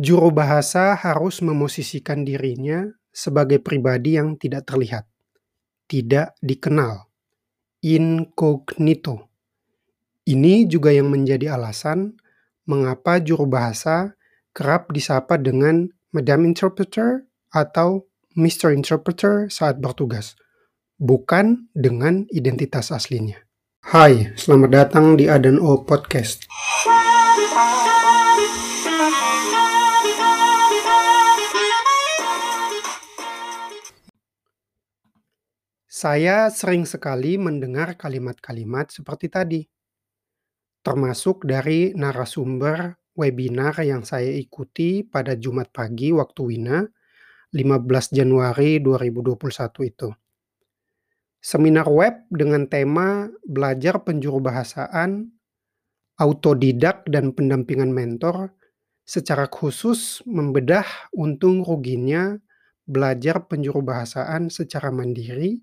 Juru bahasa harus memosisikan dirinya sebagai pribadi yang tidak terlihat, tidak dikenal, incognito. Ini juga yang menjadi alasan mengapa juru bahasa kerap disapa dengan Madam Interpreter atau Mr. Interpreter saat bertugas, bukan dengan identitas aslinya. Hai, selamat datang di Adan O Podcast. Saya sering sekali mendengar kalimat-kalimat seperti tadi, termasuk dari narasumber webinar yang saya ikuti pada Jumat pagi waktu Wina, 15 Januari 2021 itu. Seminar web dengan tema belajar penjuru bahasaan, autodidak dan pendampingan mentor secara khusus membedah untung ruginya belajar penjuru bahasaan secara mandiri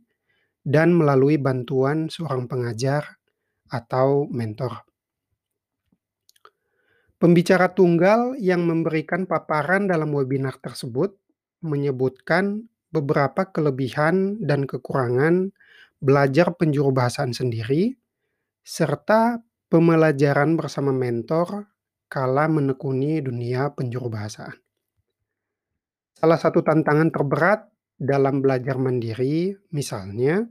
dan melalui bantuan seorang pengajar atau mentor. Pembicara tunggal yang memberikan paparan dalam webinar tersebut menyebutkan beberapa kelebihan dan kekurangan belajar penjuru bahasaan sendiri, serta pembelajaran bersama mentor kala menekuni dunia penjuru bahasaan. Salah satu tantangan terberat dalam belajar mandiri, misalnya,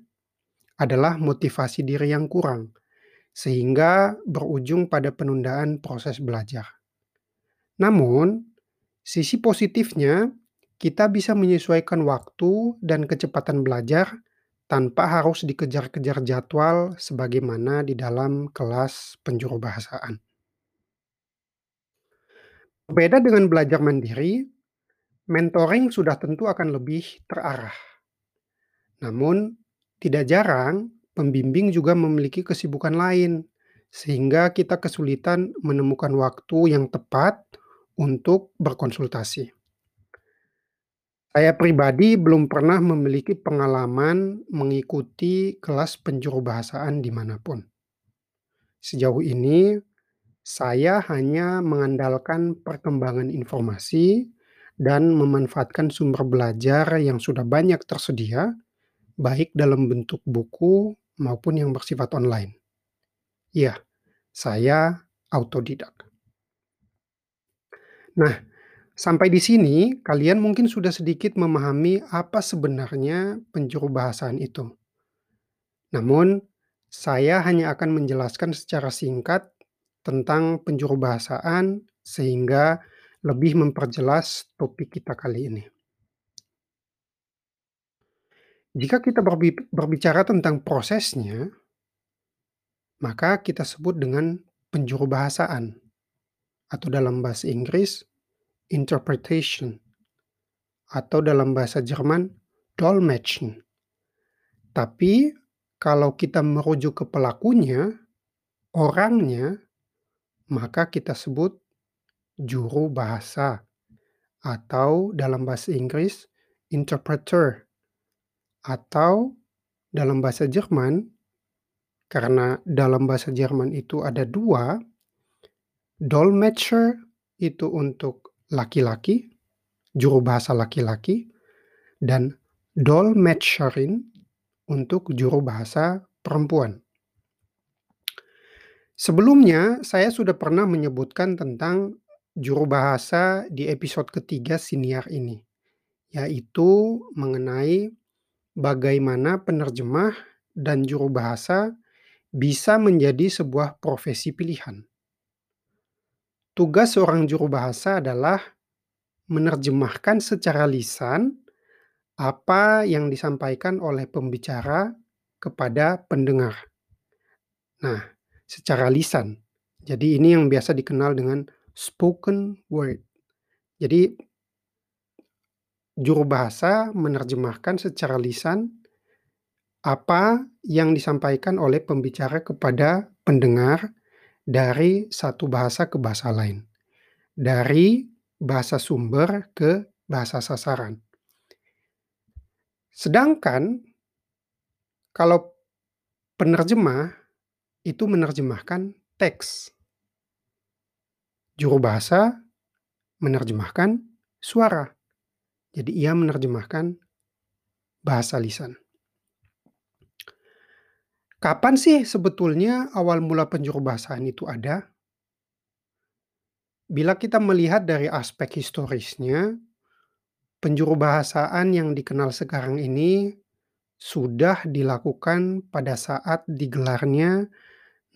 adalah motivasi diri yang kurang, sehingga berujung pada penundaan proses belajar. Namun, sisi positifnya, kita bisa menyesuaikan waktu dan kecepatan belajar tanpa harus dikejar-kejar jadwal sebagaimana di dalam kelas penjuru bahasaan. Berbeda dengan belajar mandiri, mentoring sudah tentu akan lebih terarah. Namun, tidak jarang, pembimbing juga memiliki kesibukan lain, sehingga kita kesulitan menemukan waktu yang tepat untuk berkonsultasi. Saya pribadi belum pernah memiliki pengalaman mengikuti kelas penjuru bahasaan di mana pun. Sejauh ini, saya hanya mengandalkan perkembangan informasi dan memanfaatkan sumber belajar yang sudah banyak tersedia baik dalam bentuk buku maupun yang bersifat online. Ya, saya autodidak. Nah, sampai di sini kalian mungkin sudah sedikit memahami apa sebenarnya penjuru bahasaan itu. Namun, saya hanya akan menjelaskan secara singkat tentang penjuru bahasaan sehingga lebih memperjelas topik kita kali ini. Jika kita berbicara tentang prosesnya, maka kita sebut dengan penjuru bahasaan atau dalam bahasa Inggris interpretation atau dalam bahasa Jerman Dolmetschen. Tapi kalau kita merujuk ke pelakunya, orangnya, maka kita sebut juru bahasa atau dalam bahasa Inggris interpreter atau dalam bahasa Jerman, karena dalam bahasa Jerman itu ada dua, Dolmetscher itu untuk laki-laki, juru bahasa laki-laki, dan Dolmetscherin untuk juru bahasa perempuan. Sebelumnya, saya sudah pernah menyebutkan tentang juru bahasa di episode ketiga siniar ini, yaitu mengenai bagaimana penerjemah dan juru bahasa bisa menjadi sebuah profesi pilihan. Tugas seorang juru bahasa adalah menerjemahkan secara lisan apa yang disampaikan oleh pembicara kepada pendengar. Nah, secara lisan. Jadi ini yang biasa dikenal dengan spoken word. Jadi juru bahasa menerjemahkan secara lisan apa yang disampaikan oleh pembicara kepada pendengar dari satu bahasa ke bahasa lain. Dari bahasa sumber ke bahasa sasaran. Sedangkan kalau penerjemah itu menerjemahkan teks. Juru bahasa menerjemahkan suara. Jadi ia menerjemahkan bahasa lisan. Kapan sih sebetulnya awal mula penjurubahasaan itu ada? Bila kita melihat dari aspek historisnya, penjurubahasaan yang dikenal sekarang ini sudah dilakukan pada saat digelarnya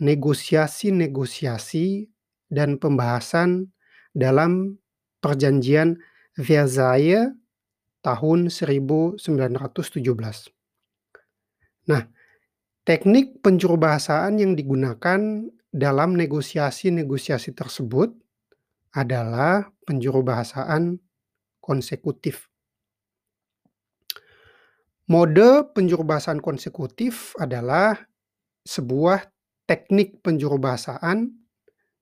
negosiasi-negosiasi dan pembahasan dalam perjanjian Versailles tahun 1917. Nah, teknik penjurubahasaan yang digunakan dalam negosiasi-negosiasi tersebut adalah penjurubahasaan konsekutif. Mode penjurubahasaan konsekutif adalah sebuah teknik penjurubahasaan,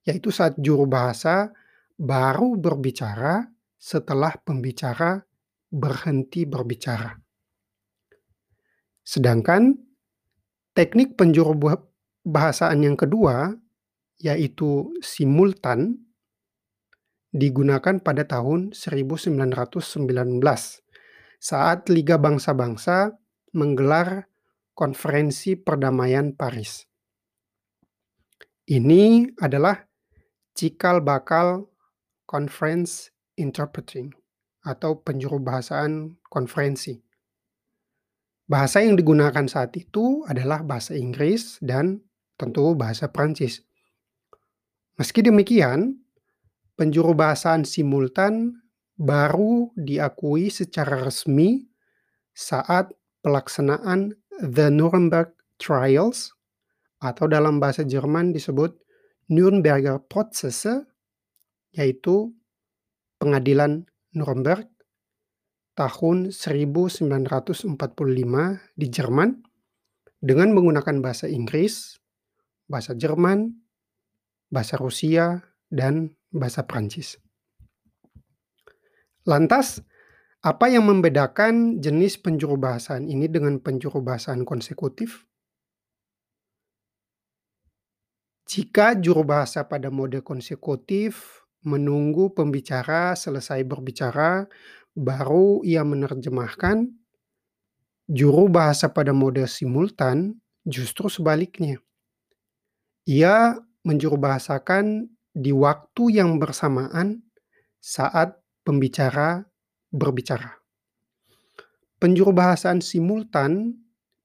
yaitu saat juru bahasa baru berbicara setelah pembicara berhenti berbicara. Sedangkan teknik penjurubahasaan yang kedua, yaitu simultan, digunakan pada tahun 1919 saat Liga Bangsa-Bangsa menggelar Konferensi Perdamaian Paris. Ini adalah cikal bakal Conference Interpreting atau penjurubahasaan konferensi. Bahasa yang digunakan saat itu adalah bahasa Inggris dan tentu bahasa Prancis. Meski demikian, penjurubahasaan simultan baru diakui secara resmi saat pelaksanaan The Nuremberg Trials atau dalam bahasa Jerman disebut Nürnberger Prozesse, yaitu pengadilan Nuremberg tahun 1945 di Jerman dengan menggunakan bahasa Inggris, bahasa Jerman, bahasa Rusia, dan bahasa Prancis. Lantas, apa yang membedakan jenis penjurubahasaan ini dengan penjurubahasaan konsekutif? Jika juru bahasa pada mode konsekutif menunggu pembicara selesai berbicara, baru ia menerjemahkan, juru bahasa pada mode simultan justru sebaliknya. Ia menjurubahasakan di waktu yang bersamaan saat pembicara berbicara. Penjurubahasaan simultan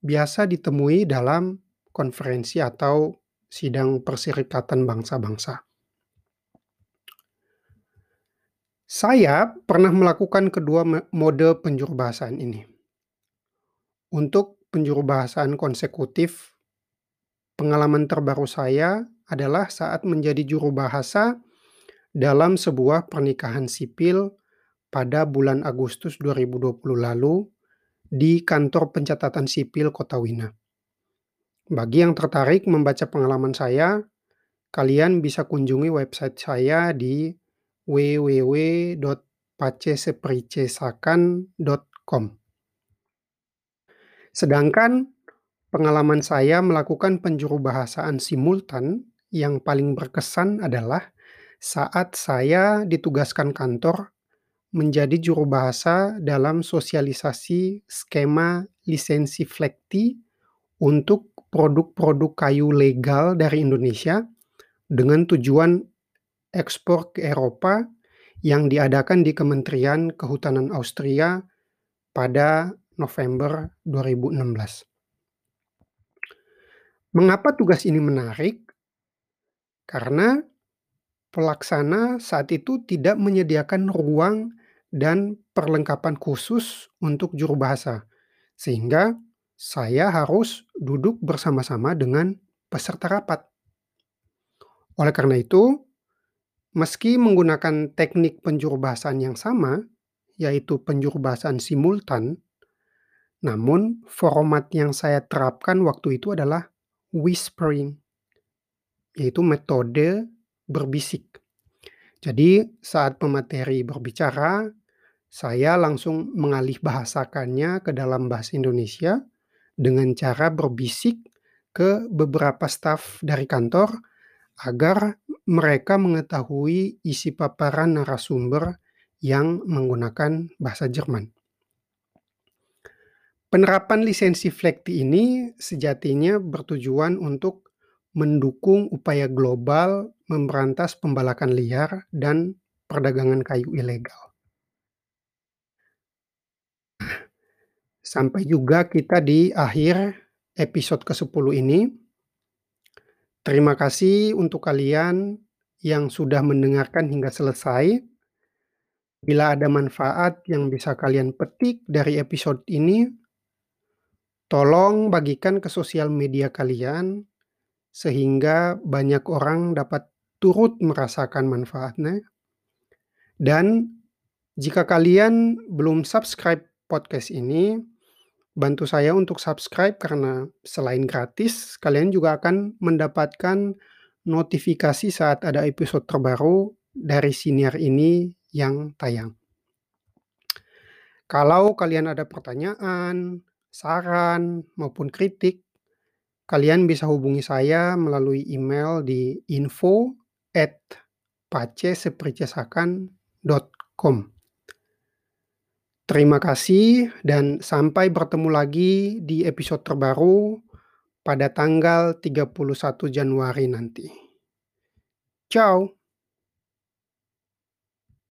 biasa ditemui dalam konferensi atau sidang perserikatan bangsa-bangsa. Saya pernah melakukan kedua mode penjurubahasaan ini. Untuk penjurubahasaan konsekutif, pengalaman terbaru saya adalah saat menjadi juru bahasa dalam sebuah pernikahan sipil pada bulan Agustus 2020 lalu di kantor pencatatan sipil Kota Wina. Bagi yang tertarik membaca pengalaman saya, kalian bisa kunjungi website saya di www.pacesepricesakan.com. Sedangkan pengalaman saya melakukan penjurubahasaan simultan yang paling berkesan adalah saat saya ditugaskan kantor menjadi juru bahasa dalam sosialisasi skema lisensi flekti untuk produk-produk kayu legal dari Indonesia dengan tujuan ekspor ke Eropa yang diadakan di Kementerian Kehutanan Austria pada November 2016. Mengapa tugas ini menarik? Karena pelaksana saat itu tidak menyediakan ruang dan perlengkapan khusus untuk juru bahasa, sehingga saya harus duduk bersama-sama dengan peserta rapat. Oleh karena itu, meski menggunakan teknik penjurubahasaan yang sama, yaitu penjurubahasaan simultan, namun format yang saya terapkan waktu itu adalah whispering yaitu metode berbisik. Jadi saat pemateri berbicara, saya langsung mengalih bahasakannya ke dalam bahasa Indonesia dengan cara berbisik ke beberapa staf dari kantor agar mereka mengetahui isi paparan narasumber yang menggunakan bahasa Jerman. Penerapan lisensi flekti ini sejatinya bertujuan untuk mendukung upaya global memberantas pembalakan liar dan perdagangan kayu ilegal. Sampai juga kita di akhir episode ke-10 ini. Terima kasih untuk kalian yang sudah mendengarkan hingga selesai. Bila ada manfaat yang bisa kalian petik dari episode ini, Tolong bagikan ke sosial media kalian, sehingga banyak orang dapat turut merasakan manfaatnya. Dan jika kalian belum subscribe podcast ini, bantu saya untuk subscribe karena selain gratis, kalian juga akan mendapatkan notifikasi saat ada episode terbaru dari siniar ini yang tayang. Kalau kalian ada pertanyaan, saran, maupun kritik, kalian bisa hubungi saya melalui email di info at pacesepricesakan.com. Terima kasih dan sampai bertemu lagi di episode terbaru pada tanggal 31 Januari nanti. Ciao.